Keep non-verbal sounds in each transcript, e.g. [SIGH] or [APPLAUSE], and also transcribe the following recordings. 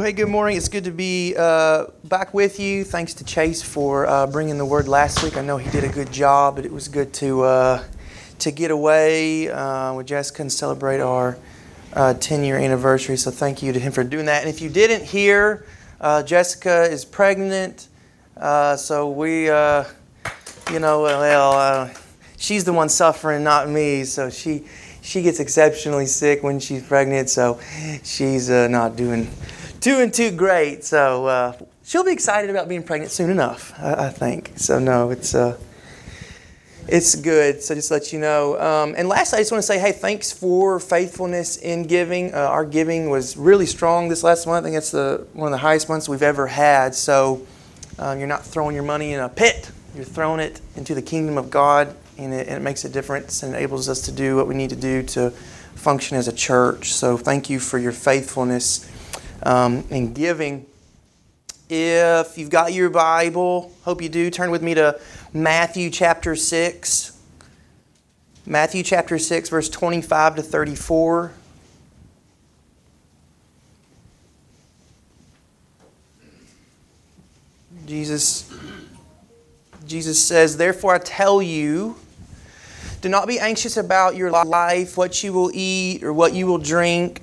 Hey, good morning. It's good to be uh, back with you. Thanks to Chase for uh, bringing the word last week. I know he did a good job, but it was good to uh, to get away uh, with Jessica and celebrate our 10 year anniversary. So thank you to him for doing that. And if you didn't hear, uh, Jessica is pregnant. Uh, so we, you know, well, she's the one suffering, not me. So she she gets exceptionally sick when she's pregnant. So she's not doing doing two great. So uh, she'll be excited about being pregnant soon enough, I, I think. So no, it's uh, it's good. So just let you know. Um, and last, I just want to say, hey, thanks for faithfulness in giving. Uh, our giving was really strong this last month. I think it's the one of the highest months we've ever had. So um, you're not throwing your money in a pit. You're throwing it into the kingdom of God, and it, and it makes a difference and enables us to do what we need to do to function as a church. So thank you for your faithfulness um, and giving. If you've got your Bible, hope you do, turn with me to Matthew chapter 6. Matthew chapter 6, verse 25 to 34. Jesus, Jesus says, Therefore I tell you, do not be anxious about your life, what you will eat or what you will drink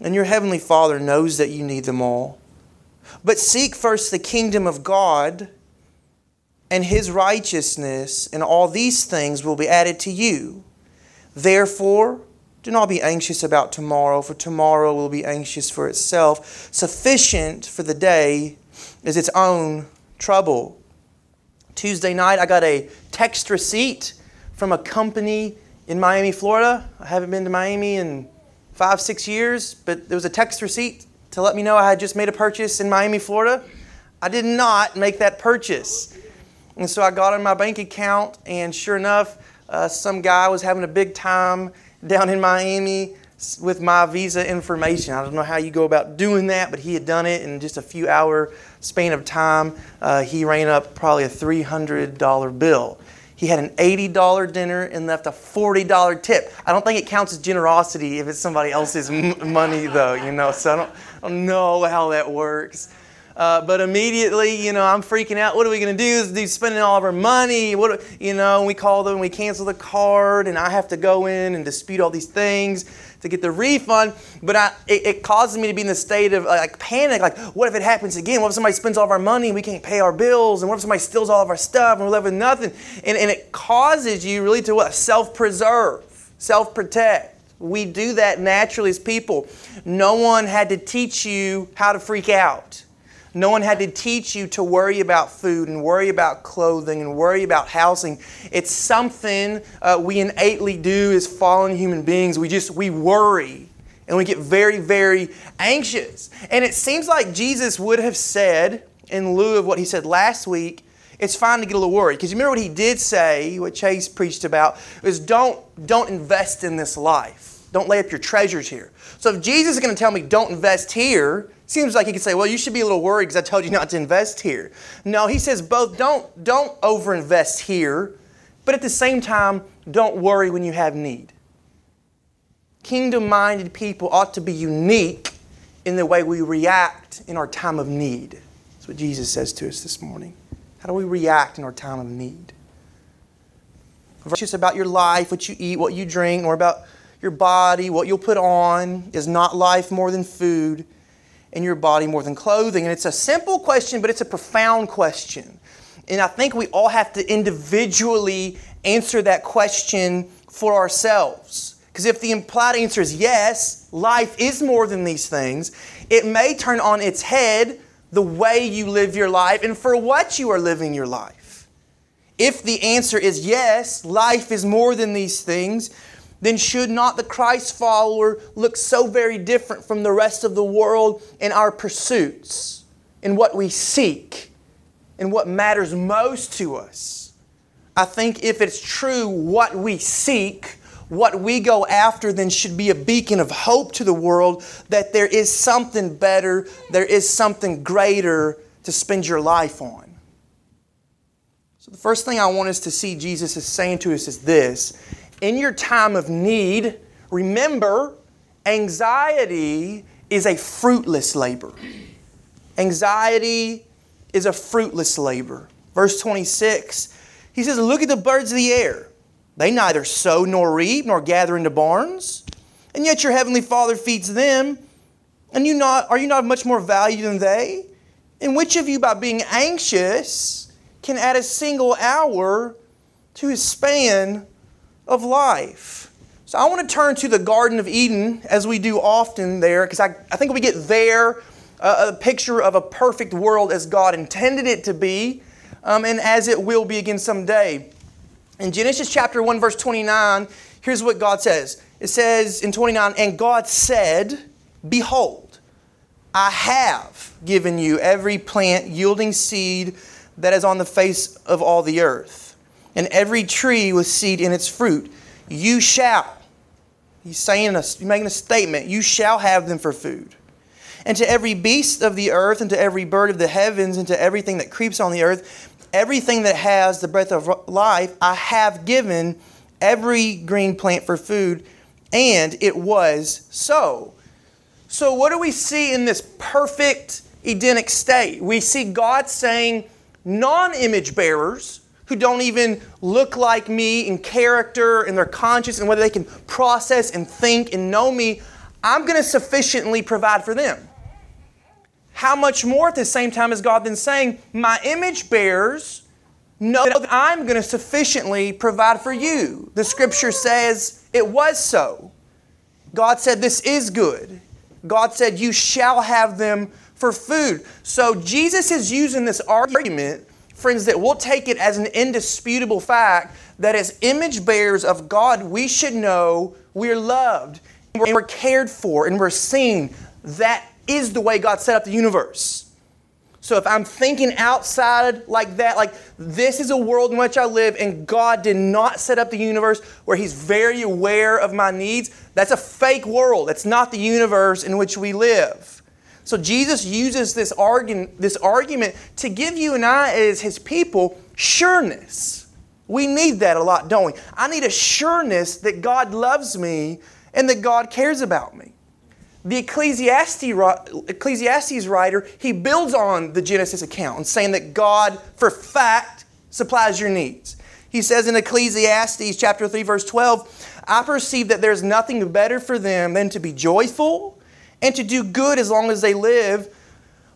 and your heavenly Father knows that you need them all. But seek first the kingdom of God and his righteousness, and all these things will be added to you. Therefore, do not be anxious about tomorrow, for tomorrow will be anxious for itself. Sufficient for the day is its own trouble. Tuesday night, I got a text receipt from a company in Miami, Florida. I haven't been to Miami in five, six years, but there was a text receipt to let me know I had just made a purchase in Miami, Florida. I did not make that purchase. And so I got on my bank account, and sure enough, uh, some guy was having a big time down in Miami with my visa information. I don't know how you go about doing that, but he had done it in just a few hour span of time. Uh, he ran up probably a $300 bill. He had an $80 dinner and left a $40 tip. I don't think it counts as generosity if it's somebody else's m- money, though, you know, so I don't, I don't know how that works. Uh, but immediately, you know, I'm freaking out. What are we going to do? Is do spending all of our money? What, you know, we call them, we cancel the card, and I have to go in and dispute all these things to get the refund. But I, it, it, causes me to be in the state of like panic. Like, what if it happens again? What if somebody spends all of our money and we can't pay our bills? And what if somebody steals all of our stuff and we're left with nothing? And, and it causes you really to what? Self preserve, self protect. We do that naturally as people. No one had to teach you how to freak out. No one had to teach you to worry about food and worry about clothing and worry about housing. It's something uh, we innately do as fallen human beings. We just, we worry and we get very, very anxious. And it seems like Jesus would have said, in lieu of what he said last week, it's fine to get a little worried. Because you remember what he did say, what Chase preached about, is don't, don't invest in this life. Don't lay up your treasures here. So if Jesus is going to tell me don't invest here, Seems like he could say, well, you should be a little worried because I told you not to invest here. No, he says both don't, don't overinvest here, but at the same time, don't worry when you have need. Kingdom minded people ought to be unique in the way we react in our time of need. That's what Jesus says to us this morning. How do we react in our time of need? Just about your life, what you eat, what you drink, or about your body, what you'll put on. Is not life more than food? and your body more than clothing? And it's a simple question, but it's a profound question. And I think we all have to individually answer that question for ourselves. Because if the implied answer is yes, life is more than these things, it may turn on its head the way you live your life and for what you are living your life. If the answer is yes, life is more than these things, then should not the Christ follower look so very different from the rest of the world in our pursuits, in what we seek, in what matters most to us? I think if it's true, what we seek, what we go after, then should be a beacon of hope to the world that there is something better, there is something greater to spend your life on. So, the first thing I want us to see Jesus is saying to us is this in your time of need, remember anxiety is a fruitless labor. Anxiety is a fruitless labor. Verse 26, he says, Look at the birds of the air. They neither sow nor reap nor gather into barns, and yet your heavenly Father feeds them. And you not, are you not of much more value than they? And which of you, by being anxious, can add a single hour to his span of life. So I want to turn to the Garden of Eden as we do often there, because I, I think we get there uh, a picture of a perfect world as God intended it to be, um, and as it will be again someday. In Genesis chapter 1, verse 29, here's what God says it says in 29, and God said, Behold, I have given you every plant yielding seed that is on the face of all the earth and every tree with seed in its fruit. You shall. He's saying a, he's making a statement. You shall have them for food. And to every beast of the earth, and to every bird of the heavens, and to everything that creeps on the earth, everything that has the breath of life, I have given every green plant for food. And it was so. So, what do we see in this perfect Edenic state? We see God saying, non image bearers, who don't even look like me in character and their conscience and whether they can process and think and know me, I'm going to sufficiently provide for them. How much more at the same time is God then saying, My image bearers know that I'm going to sufficiently provide for you? The scripture says it was so. God said, This is good. God said, You shall have them for food. So Jesus is using this argument friends, that we'll take it as an indisputable fact that as image bearers of God, we should know we're loved and we're cared for and we're seen. That is the way God set up the universe. So if I'm thinking outside like that, like this is a world in which I live and God did not set up the universe where He's very aware of my needs, that's a fake world. That's not the universe in which we live. So Jesus uses this argument, this argument to give you and I, as his people, sureness. We need that a lot, don't we? I need a sureness that God loves me and that God cares about me. The Ecclesiastes, Ecclesiastes writer, he builds on the Genesis account and saying that God, for fact, supplies your needs. He says in Ecclesiastes chapter 3, verse 12, I perceive that there's nothing better for them than to be joyful and to do good as long as they live.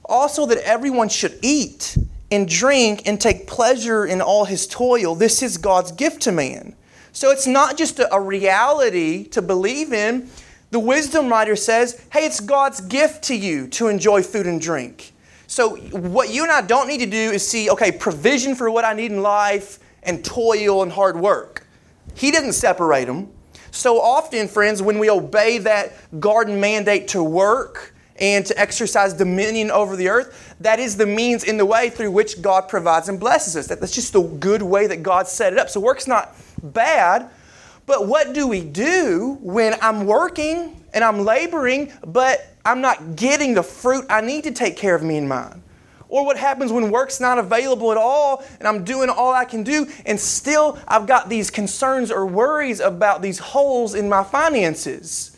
Also, that everyone should eat and drink and take pleasure in all his toil. This is God's gift to man. So it's not just a, reality to believe in. The wisdom writer says, hey, it's God's gift to you to enjoy food and drink. So what you and I don't need to do is see, okay, provision for what I need in life and toil and hard work. He didn't separate them. So often, friends, when we obey that garden mandate to work and to exercise dominion over the earth, that is the means in the way through which God provides and blesses us. That's just the good way that God set it up. So work's not bad, but what do we do when I'm working and I'm laboring, but I'm not getting the fruit I need to take care of me and mine? Or what happens when work's not available at all and I'm doing all I can do and still I've got these concerns or worries about these holes in my finances?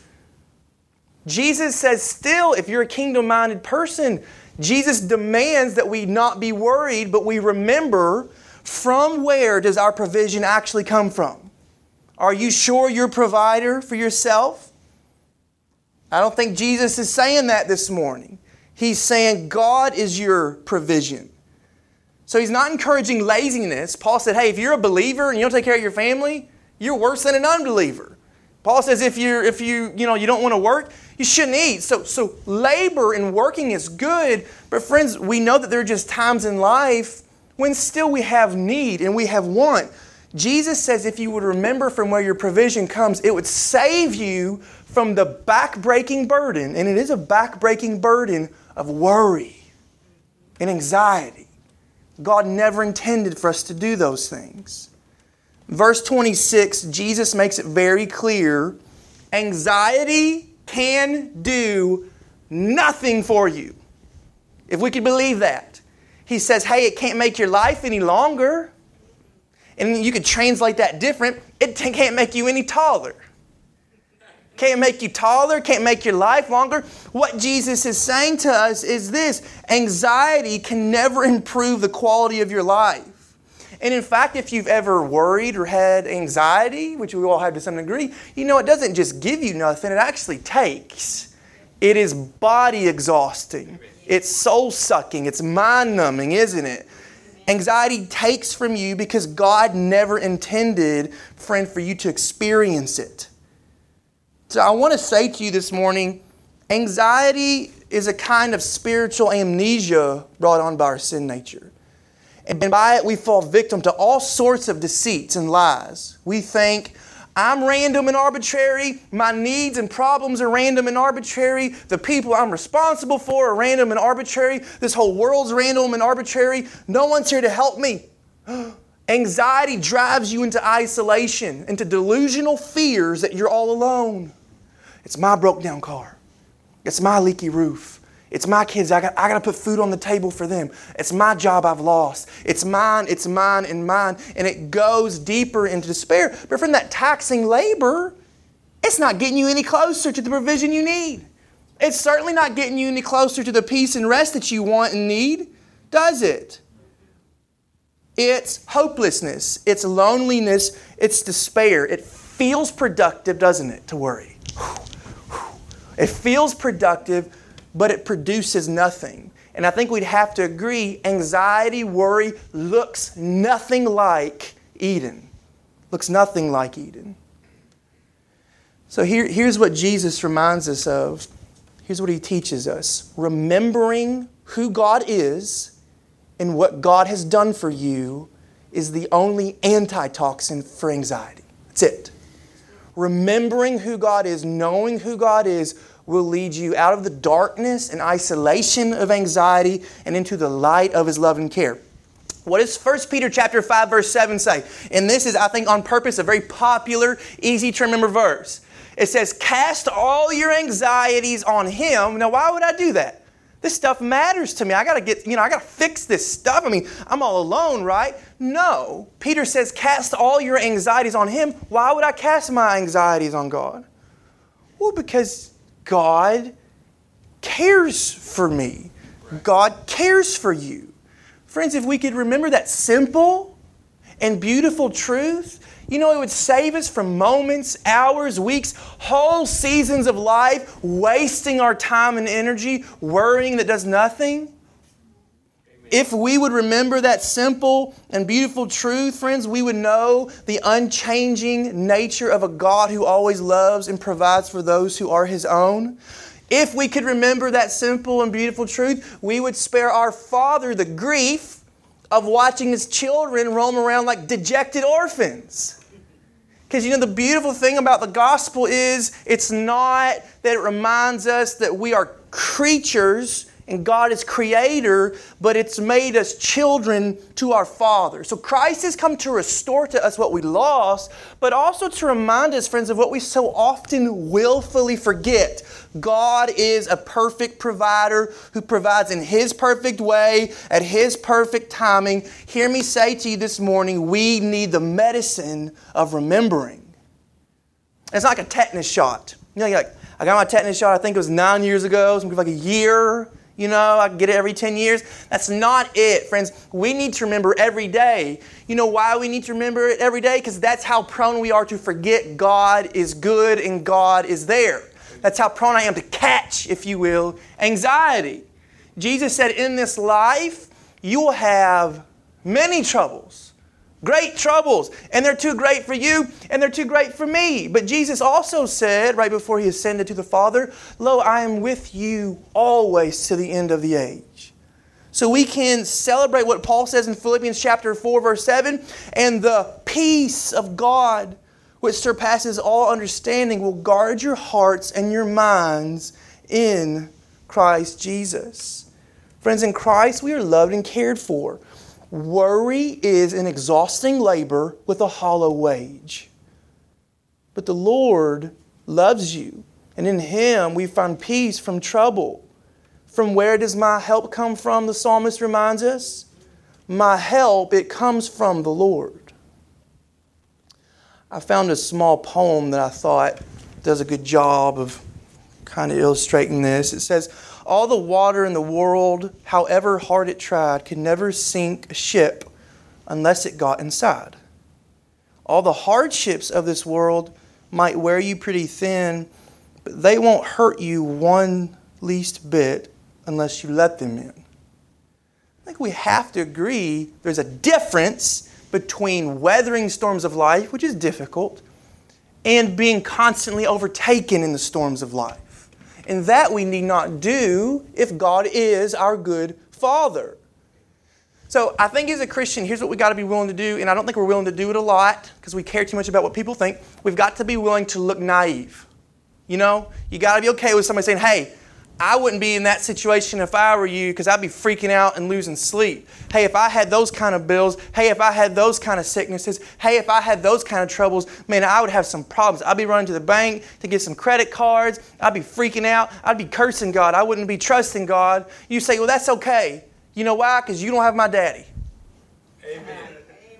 Jesus says, still, if you're a kingdom minded person, Jesus demands that we not be worried, but we remember from where does our provision actually come from? Are you sure you're provider for yourself? I don't think Jesus is saying that this morning. He's saying God is your provision. So he's not encouraging laziness. Paul said, hey, if you're a believer and you don't take care of your family, you're worse than an unbeliever. Paul says if you're if you you know you don't want to work, you shouldn't eat. So so labor and working is good, but friends, we know that there are just times in life when still we have need and we have want. Jesus says if you would remember from where your provision comes, it would save you from the back-breaking burden, and it is a back-breaking burden of worry and anxiety. God never intended for us to do those things. Verse 26, Jesus makes it very clear anxiety can do nothing for you. If we could believe that. He says, hey, it can't make your life any longer. And you could translate that different. It can't make you any taller. Can't make you taller, can't make your life longer. What Jesus is saying to us is this anxiety can never improve the quality of your life. And in fact, if you've ever worried or had anxiety, which we all have to some degree, you know it doesn't just give you nothing, it actually takes. It is body exhausting, it's soul sucking, it's mind numbing, isn't it? Anxiety takes from you because God never intended, friend, for you to experience it. So I want to say to you this morning anxiety is a kind of spiritual amnesia brought on by our sin nature. And by it, we fall victim to all sorts of deceits and lies. We think, I'm random and arbitrary. My needs and problems are random and arbitrary. The people I'm responsible for are random and arbitrary. This whole world's random and arbitrary. No one's here to help me. [GASPS] Anxiety drives you into isolation, into delusional fears that you're all alone. It's my broke down car. It's my leaky roof. It's my kids. I got, I got to put food on the table for them. It's my job I've lost. It's mine, it's mine, and mine. And it goes deeper into despair. But from that taxing labor, it's not getting you any closer to the provision you need. It's certainly not getting you any closer to the peace and rest that you want and need, does it? It's hopelessness, it's loneliness, it's despair. It feels productive, doesn't it, to worry? It feels productive, but it produces nothing. And I think we'd have to agree anxiety, worry looks nothing like Eden. Looks nothing like Eden. So here, here's what Jesus reminds us of. Here's what he teaches us remembering who God is and what God has done for you is the only antitoxin for anxiety. That's it. Remembering who God is, knowing who God is, will lead you out of the darkness and isolation of anxiety and into the light of his love and care. What does 1 Peter chapter 5 verse 7 say? And this is I think on purpose a very popular, easy to remember verse. It says, "Cast all your anxieties on him." Now why would I do that? This stuff matters to me. I got to get, you know, I got to fix this stuff. I mean, I'm all alone, right? No. Peter says, "Cast all your anxieties on him." Why would I cast my anxieties on God? Well, because God cares for me. God cares for you. Friends, if we could remember that simple and beautiful truth, you know, it would save us from moments, hours, weeks, whole seasons of life wasting our time and energy worrying that does nothing. If we would remember that simple and beautiful truth, friends, we would know the unchanging nature of a God who always loves and provides for those who are His own. If we could remember that simple and beautiful truth, we would spare our Father the grief of watching His children roam around like dejected orphans. Because you know, the beautiful thing about the gospel is it's not that it reminds us that we are creatures and God is creator, but it's made us children to our Father. So Christ has come to restore to us what we lost, but also to remind us, friends, of what we so often willfully forget. God is a perfect provider who provides in His perfect way, at His perfect timing. Hear me say to you this morning we need the medicine of remembering. It's like a tetanus shot. You know, like, I got my tetanus shot, I think it was nine years ago, something like a year you know, I get it every 10 years. That's not it, friends. We need to remember every day. You know why we need to remember it every day? Because that's how prone we are to forget God is good and God is there. That's how prone I am to catch, if you will, anxiety. Jesus said, In this life, you will have many troubles, great troubles, and they're too great for you and they're too great for me. But Jesus also said, right before he ascended to the Father, Lo, I am with you always to the end of the age. So we can celebrate what Paul says in Philippians chapter 4, verse 7, and the peace of God, which surpasses all understanding, will guard your hearts and your minds in Christ Jesus. Friends, in Christ, we are loved and cared for. Worry is an exhausting labor with a hollow wage. But the Lord loves you, and in Him we find peace from trouble. From where does my help come from? The psalmist reminds us. My help, it comes from the Lord. I found a small poem that I thought does a good job of kind of illustrating this. It says, all the water in the world, however hard it tried, could never sink a ship unless it got inside. All the hardships of this world might wear you pretty thin, but they won't hurt you one least bit unless you let them in. I think we have to agree there's a difference between weathering storms of life, which is difficult, and being constantly overtaken in the storms of life. And that we need not do if God is our good Father. So I think as a Christian, here's what we got to be willing to do, and I don't think we're willing to do it a lot because we care too much about what people think. We've got to be willing to look naive. You know, you got to be okay with somebody saying, hey, I wouldn't be in that situation if I were you because I'd be freaking out and losing sleep. Hey, if I had those kind of bills, hey, if I had those kind of sicknesses, hey, if I had those kind of troubles, man, I would have some problems. I'd be running to the bank to get some credit cards. I'd be freaking out. I'd be cursing God. I wouldn't be trusting God. You say, well, that's okay. You know why? Because you don't have my daddy. Amen.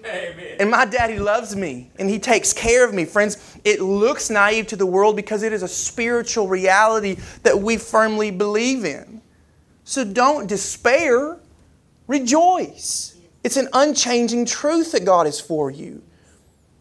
Amen. And my daddy loves me and he takes care of me. Friends, it looks naive to the world because it is a spiritual reality that we firmly believe in. So don't despair, rejoice. It's an unchanging truth that God is for you.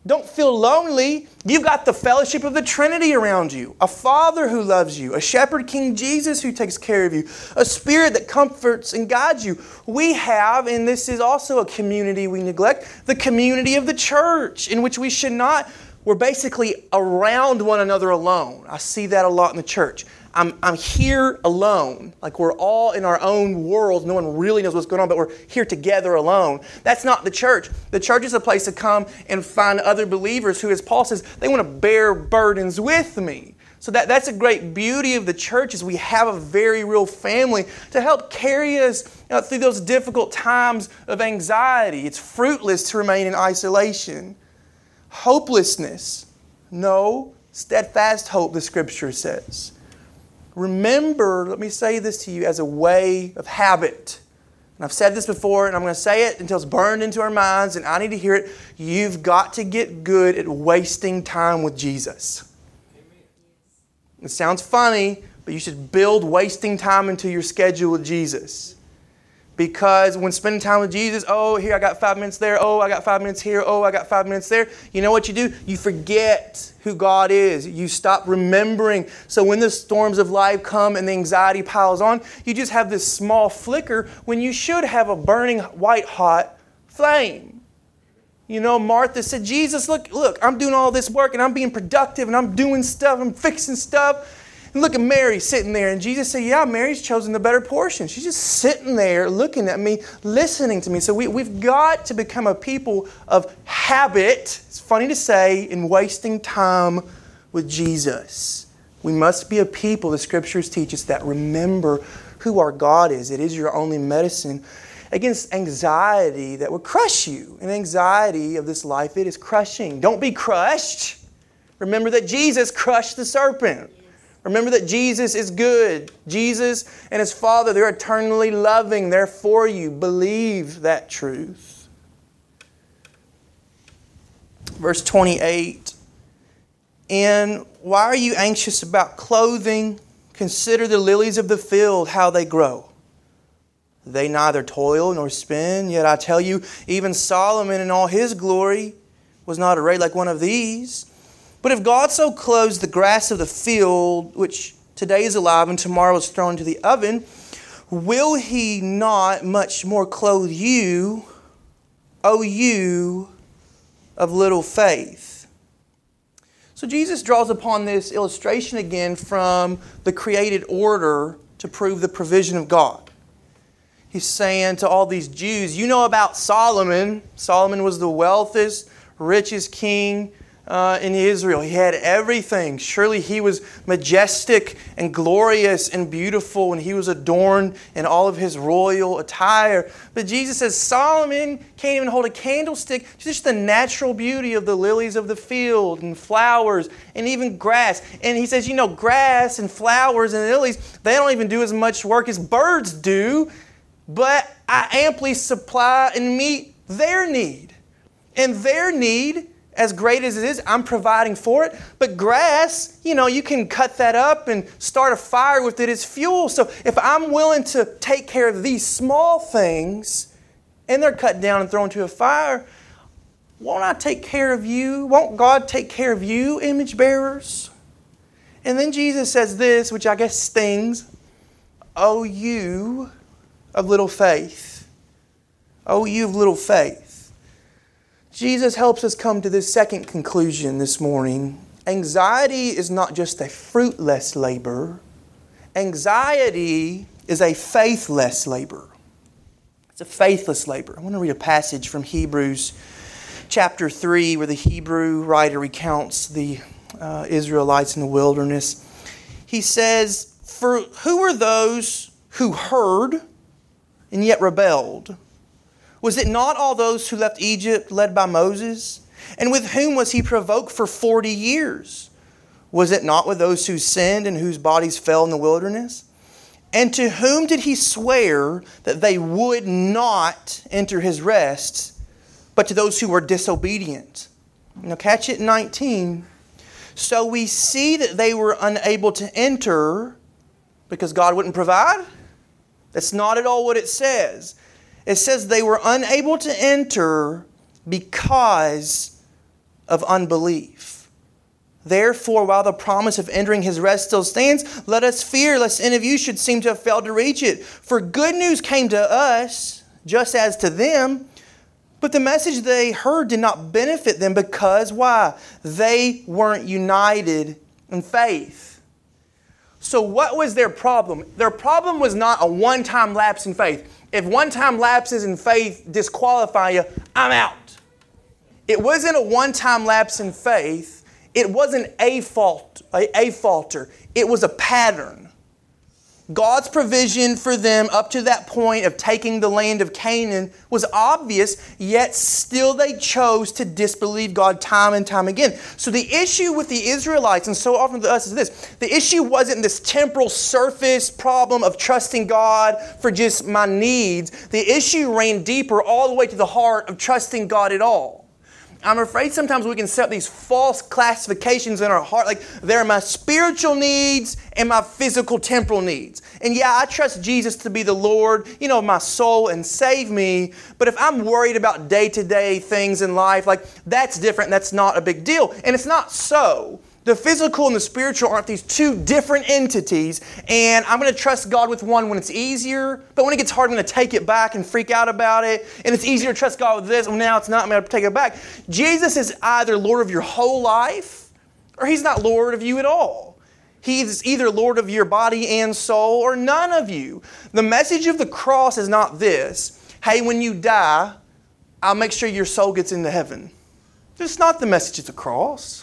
Don't feel lonely. You've got the fellowship of the Trinity around you a Father who loves you, a Shepherd King Jesus who takes care of you, a Spirit that comforts and guides you. We have, and this is also a community we neglect, the community of the church, in which we should not, we're basically around one another alone. I see that a lot in the church. I'm, I'm here alone. Like we're all in our own world. No one really knows what's going on, but we're here together alone. That's not the church. The church is a place to come and find other believers who, as Paul says, they want to bear burdens with me. So that, that's a great beauty of the church is we have a very real family to help carry us you know, through those difficult times of anxiety. It's fruitless to remain in isolation. Hopelessness. No, steadfast hope, the scripture says. Remember, let me say this to you as a way of habit. And I've said this before, and I'm going to say it until it's burned into our minds, and I need to hear it. You've got to get good at wasting time with Jesus. It sounds funny, but you should build wasting time into your schedule with Jesus. Because when spending time with Jesus, oh, here I got five minutes there, oh, I got five minutes here, oh, I got five minutes there. You know what you do? You forget who God is. You stop remembering. So when the storms of life come and the anxiety piles on, you just have this small flicker when you should have a burning white hot flame. You know, Martha said, Jesus, look, look, I'm doing all this work and I'm being productive and I'm doing stuff, I'm fixing stuff. Look at Mary sitting there. And Jesus said, Yeah, Mary's chosen the better portion. She's just sitting there looking at me, listening to me. So we, we've got to become a people of habit, it's funny to say, in wasting time with Jesus. We must be a people, the scriptures teach us, that remember who our God is. It is your only medicine against anxiety that would crush you. And anxiety of this life, it is crushing. Don't be crushed. Remember that Jesus crushed the serpent. Remember that Jesus is good. Jesus and His Father, they're eternally loving. They're for you. Believe that truth. Verse 28 And why are you anxious about clothing? Consider the lilies of the field, how they grow. They neither toil nor spin, yet I tell you, even Solomon in all his glory was not arrayed like one of these. But if God so clothes the grass of the field, which today is alive and tomorrow is thrown into the oven, will he not much more clothe you, O you of little faith? So Jesus draws upon this illustration again from the created order to prove the provision of God. He's saying to all these Jews, You know about Solomon. Solomon was the wealthiest, richest king uh, in Israel. He had everything. Surely he was majestic and glorious and beautiful, and he was adorned in all of his royal attire. But Jesus says Solomon can't even hold a candlestick to just the natural beauty of the lilies of the field and flowers and even grass. And he says, you know, grass and flowers and lilies, they don't even do as much work as birds do, but I amply supply and meet their need. And their need as great as it is, I'm providing for it. But grass, you know, you can cut that up and start a fire with it as fuel. So if I'm willing to take care of these small things and they're cut down and thrown into a fire, won't I take care of you? Won't God take care of you, image bearers? And then Jesus says this, which I guess stings Oh, you of little faith. Oh, you of little faith. Jesus helps us come to this second conclusion this morning. Anxiety is not just a fruitless labor, anxiety is a faithless labor. It's a faithless labor. I want to read a passage from Hebrews chapter 3 where the Hebrew writer recounts the uh, Israelites in the wilderness. He says, For who are those who heard and yet rebelled? Was it not all those who left Egypt led by Moses? And with whom was he provoked for 40 years? Was it not with those who sinned and whose bodies fell in the wilderness? And to whom did he swear that they would not enter his rest, but to those who were disobedient? Now, catch it 19. So we see that they were unable to enter because God wouldn't provide. That's not at all what it says. It says they were unable to enter because of unbelief. Therefore, while the promise of entering his rest still stands, let us fear lest any of you should seem to have failed to reach it. For good news came to us, just as to them. But the message they heard did not benefit them because why? They weren't united in faith. So, what was their problem? Their problem was not a one time lapse in faith if one time lapses in faith disqualify you, I'm out. It wasn't a one time lapse in faith. It wasn't a fault, a, a falter. It was a pattern. God's provision for them up to that point of taking the land of Canaan was obvious, yet still they chose to disbelieve God time and time again. So the issue with the Israelites, and so often with us, is this the issue wasn't this temporal surface problem of trusting God for just my needs. The issue ran deeper all the way to the heart of trusting God at all. I'm afraid sometimes we can set these false classifications in our heart. Like, there are my spiritual needs and my physical temporal needs. And yeah, I trust Jesus to be the Lord, you know, my soul and save me. But if I'm worried about day to day things in life, like, that's different. That's not a big deal. And it's not so. The physical and the spiritual aren't these two different entities, and I'm going to trust God with one when it's easier, but when it gets hard, I'm going to take it back and freak out about it. And it's easier to trust God with this, well, now it's not, I'm going to take it back. Jesus is either Lord of your whole life, or He's not Lord of you at all. He's either Lord of your body and soul, or none of you. The message of the cross is not this hey, when you die, I'll make sure your soul gets into heaven. That's not the message of the cross.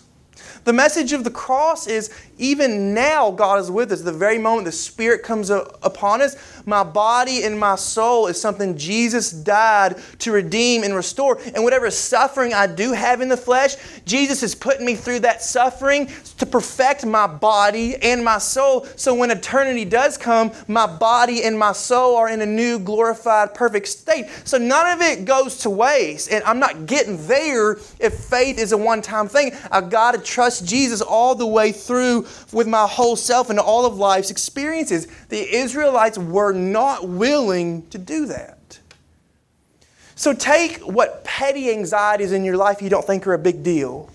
The message of the cross is even now God is with us. The very moment the Spirit comes upon us, my body and my soul is something Jesus died to redeem and restore. And whatever suffering I do have in the flesh, Jesus is putting me through that suffering to perfect my body and my soul. So when eternity does come, my body and my soul are in a new, glorified, perfect state. So none of it goes to waste. And I'm not getting there if faith is a one time thing. I've got to trust Jesus all the way through with my whole self and all of life's experiences. The Israelites were not willing to do that. So take what petty anxieties in your life you don't think are a big deal.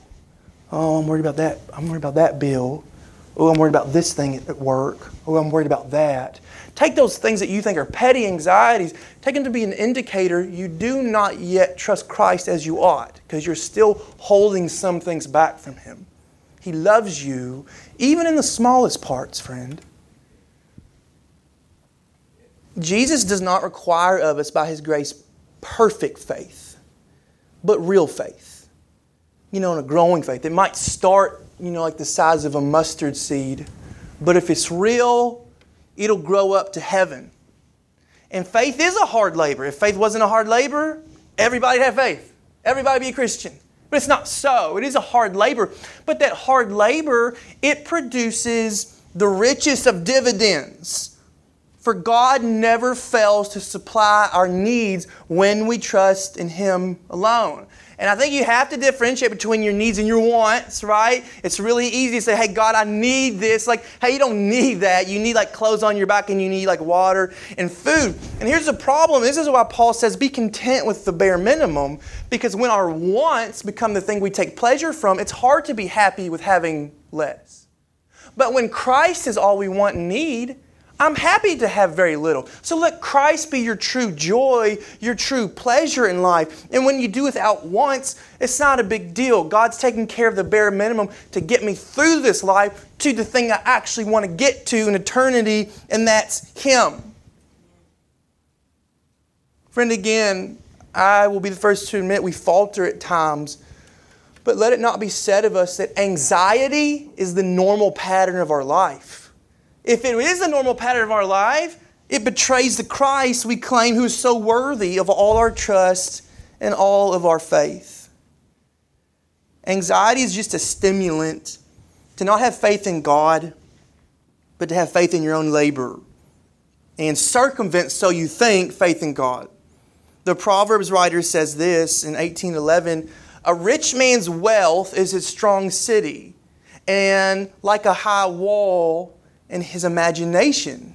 Oh, I'm worried about that. I'm worried about that bill. Oh, I'm worried about this thing at work. Oh, I'm worried about that. Take those things that you think are petty anxieties, take them to be an indicator you do not yet trust Christ as you ought because you're still holding some things back from Him. He loves you, even in the smallest parts, friend. Jesus does not require of us, by His grace, perfect faith, but real faith. You know, in a growing faith. It might start, you know, like the size of a mustard seed, but if it's real, it'll grow up to heaven. And faith is a hard labor. If faith wasn't a hard labor, everybody have faith. Everybody be a Christian. But it's not so. It is a hard labor. But that hard labor, it produces the richest of dividends. For God never fails to supply our needs when we trust in Him alone. And I think you have to differentiate between your needs and your wants, right? It's really easy to say, hey, God, I need this. Like, hey, you don't need that. You need like clothes on your back and you need like water and food. And here's the problem this is why Paul says, be content with the bare minimum. Because when our wants become the thing we take pleasure from, it's hard to be happy with having less. But when Christ is all we want and need, I'm happy to have very little. So let Christ be your true joy, your true pleasure in life. And when you do without wants, it's not a big deal. God's taking care of the bare minimum to get me through this life to the thing I actually want to get to in eternity, and that's Him. Friend, again, I will be the first to admit we falter at times. But let it not be said of us that anxiety is the normal pattern of our life. If it is the normal pattern of our life, it betrays the Christ we claim who is so worthy of all our trust and all of our faith. Anxiety is just a stimulant to not have faith in God, but to have faith in your own labor and circumvent, so you think, faith in God. The Proverbs writer says this in 1811 A rich man's wealth is his strong city, and like a high wall, and his imagination.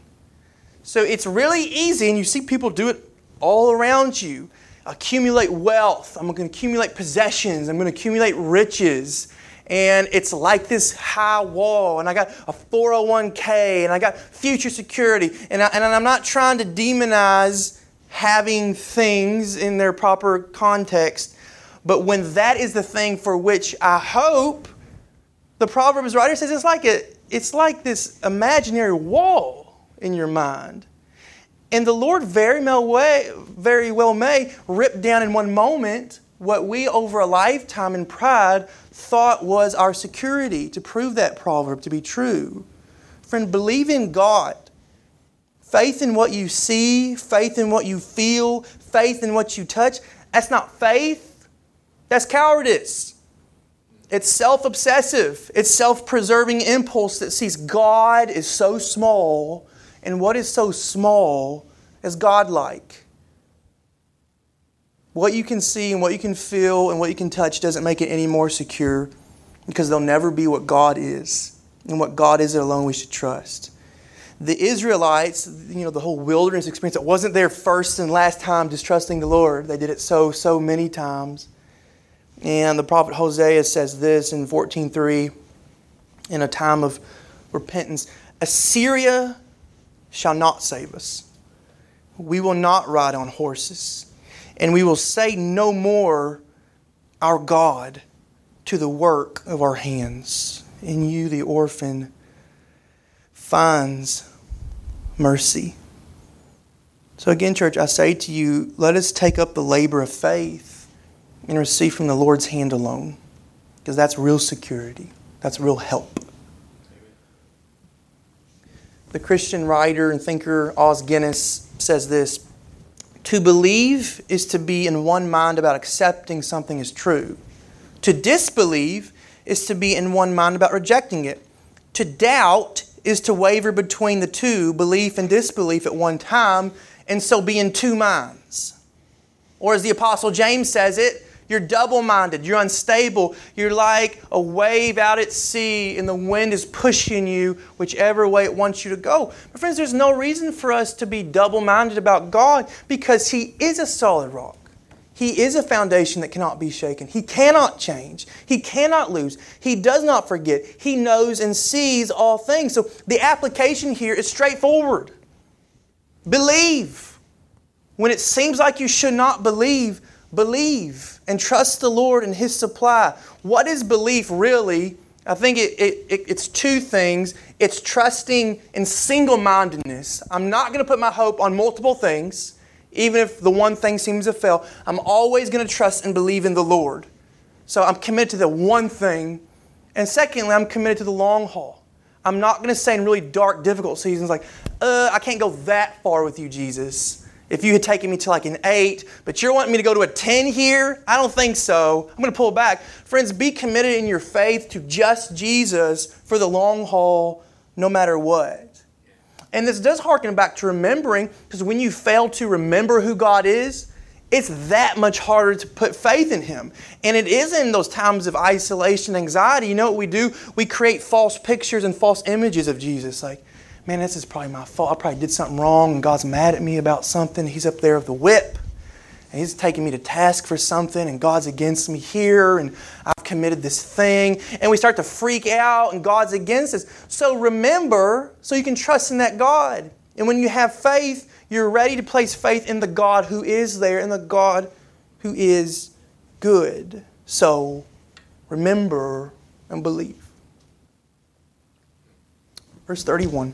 So it's really easy, and you see people do it all around you. Accumulate wealth. I'm going to accumulate possessions. I'm going to accumulate riches. And it's like this high wall, and I got a 401k, and I got future security. And, I, and I'm not trying to demonize having things in their proper context, but when that is the thing for which I hope, the Proverbs writer says it's like a, it's like this imaginary wall in your mind. And the Lord very well, way, very well may rip down in one moment what we over a lifetime in pride thought was our security to prove that proverb to be true. Friend, believe in God. Faith in what you see, faith in what you feel, faith in what you touch. That's not faith, that's cowardice. It's self obsessive, it's self preserving impulse that sees God is so small, and what is so small is godlike. What you can see and what you can feel and what you can touch doesn't make it any more secure because they'll never be what God is. And what God is alone we should trust. The Israelites, you know, the whole wilderness experience, it wasn't their first and last time distrusting the Lord. They did it so, so many times. And the prophet Hosea says this in 14:3 in a time of repentance, Assyria shall not save us. We will not ride on horses, and we will say no more our God to the work of our hands. In you the orphan finds mercy. So again, church, I say to you, let us take up the labor of faith and receive from the Lord's hand alone. Because that's real security, that's real help. The Christian writer and thinker Os Guinness says this To believe is to be in one mind about accepting something as true. To disbelieve is to be in one mind about rejecting it. To doubt is to waver between the two, belief and disbelief at one time, and so be in two minds. Or as the Apostle James says it, you're double minded. You're unstable. You're like a wave out at sea, and the wind is pushing you whichever way it wants you to go. My friends, there's no reason for us to be double minded about God because He is a solid rock. He is a foundation that cannot be shaken. He cannot change. He cannot lose. He does not forget. He knows and sees all things. So the application here is straightforward. Believe. When it seems like you should not believe, believe and trust the Lord and His supply. What is belief really? I think it, it, it, it's two things. It's trusting in single mindedness. I'm not going to put my hope on multiple things even if the one thing seems to fail, I'm always going to trust and believe in the Lord. So I'm committed to the one thing. And secondly, I'm committed to the long haul. I'm not going to say in really dark, difficult seasons, like, uh, I can't go that far with you, Jesus. If you had taken me to like an eight, but you're wanting me to go to a 10 here, I don't think so. I'm going to pull back. Friends, be committed in your faith to just Jesus for the long haul, no matter what. And this does harken back to remembering, because when you fail to remember who God is, it's that much harder to put faith in Him. And it is in those times of isolation, anxiety. You know what we do? We create false pictures and false images of Jesus. Like, man, this is probably my fault. I probably did something wrong, and God's mad at me about something. He's up there with the whip and he's taking me to task for something and God's against me here and I've committed this thing and we start to freak out and God's against us. So remember so you can trust in that God. And when you have faith, you're ready to place faith in the God who is there and the God who is good. So remember and believe. Verse 31.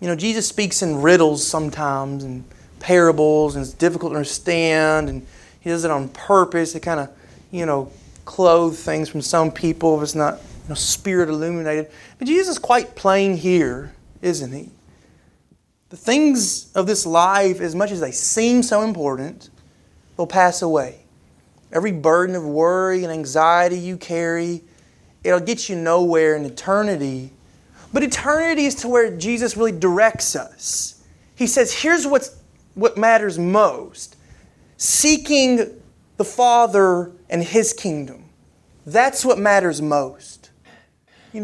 You know, Jesus speaks in riddles sometimes and parables, and it's difficult to understand, and he does it on purpose to kind of, you know, clothe things from some people if it's not you know, spirit illuminated. But Jesus is quite plain here, isn't he? The things of this life, as much as they seem so important, will pass away. Every burden of worry and anxiety you carry, it'll get you nowhere in eternity but eternity is to where Jesus really directs us. He says, here's what's, what matters most seeking the Father and His kingdom. That's what matters most.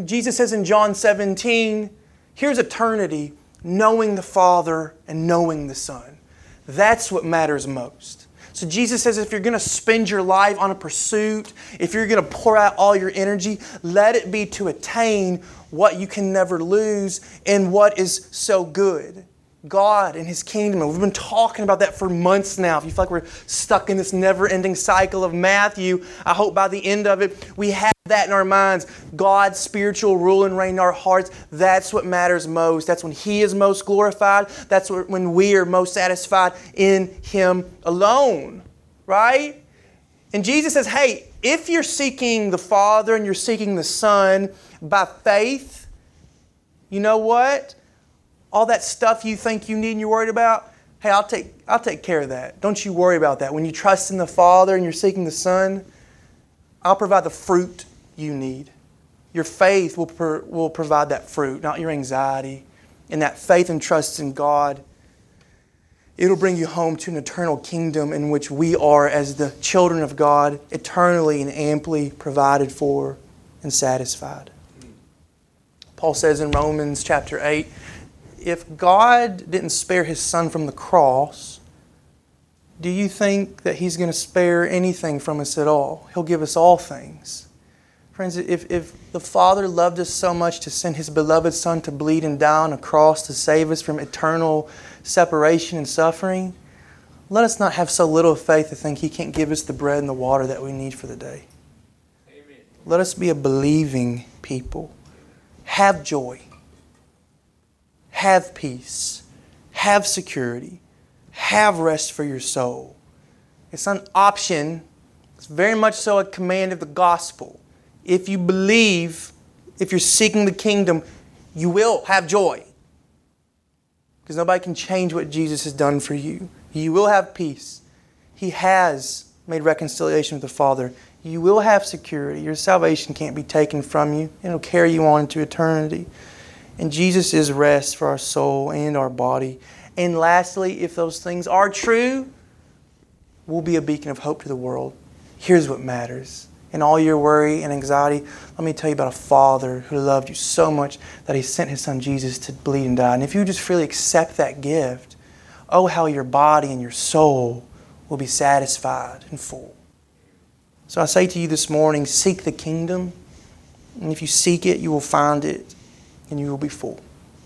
Jesus says in John 17, here's eternity, knowing the Father and knowing the Son. That's what matters most. So Jesus says if you're going to spend your life on a pursuit, if you're going to pour out all your energy, let it be to attain what you can never lose and what is so good. God and His kingdom. And we've been talking about that for months now. If you feel like we're stuck in this never ending cycle of Matthew, I hope by the end of it, we have that in our minds. God's spiritual rule and reign in our hearts. That's what matters most. That's when He is most glorified. That's when we are most satisfied in Him alone. Right? And Jesus says, hey, if you're seeking the Father and you're seeking the Son, by faith, you know what? All that stuff you think you need and you're worried about, hey, I'll take, I'll take care of that. Don't you worry about that. When you trust in the Father and you're seeking the Son, I'll provide the fruit you need. Your faith will, per, will provide that fruit, not your anxiety. And that faith and trust in God, it'll bring you home to an eternal kingdom in which we are, as the children of God, eternally and amply provided for and satisfied. Paul says in Romans chapter 8 if God didn't spare his son from the cross, do you think that he's going to spare anything from us at all? He'll give us all things. Friends, if, if the Father loved us so much to send his beloved Son to bleed and die on a cross to save us from eternal separation and suffering, let us not have so little faith to think he can't give us the bread and the water that we need for the day. Amen. Let us be a believing people. Have joy. Have peace. Have security. Have rest for your soul. It's an option. It's very much so a command of the gospel. If you believe, if you're seeking the kingdom, you will have joy. Because nobody can change what Jesus has done for you. You will have peace. He has made reconciliation with the Father. You will have security. Your salvation can't be taken from you, it'll carry you on into eternity. And Jesus is rest for our soul and our body. And lastly, if those things are true, we'll be a beacon of hope to the world. Here's what matters. In all your worry and anxiety, let me tell you about a Father who loved you so much that He sent His Son Jesus to bleed and die. And if you just freely accept that gift, oh, how your body and your soul will be satisfied and full. So I say to you this morning seek the kingdom. And if you seek it, you will find it and you will be full.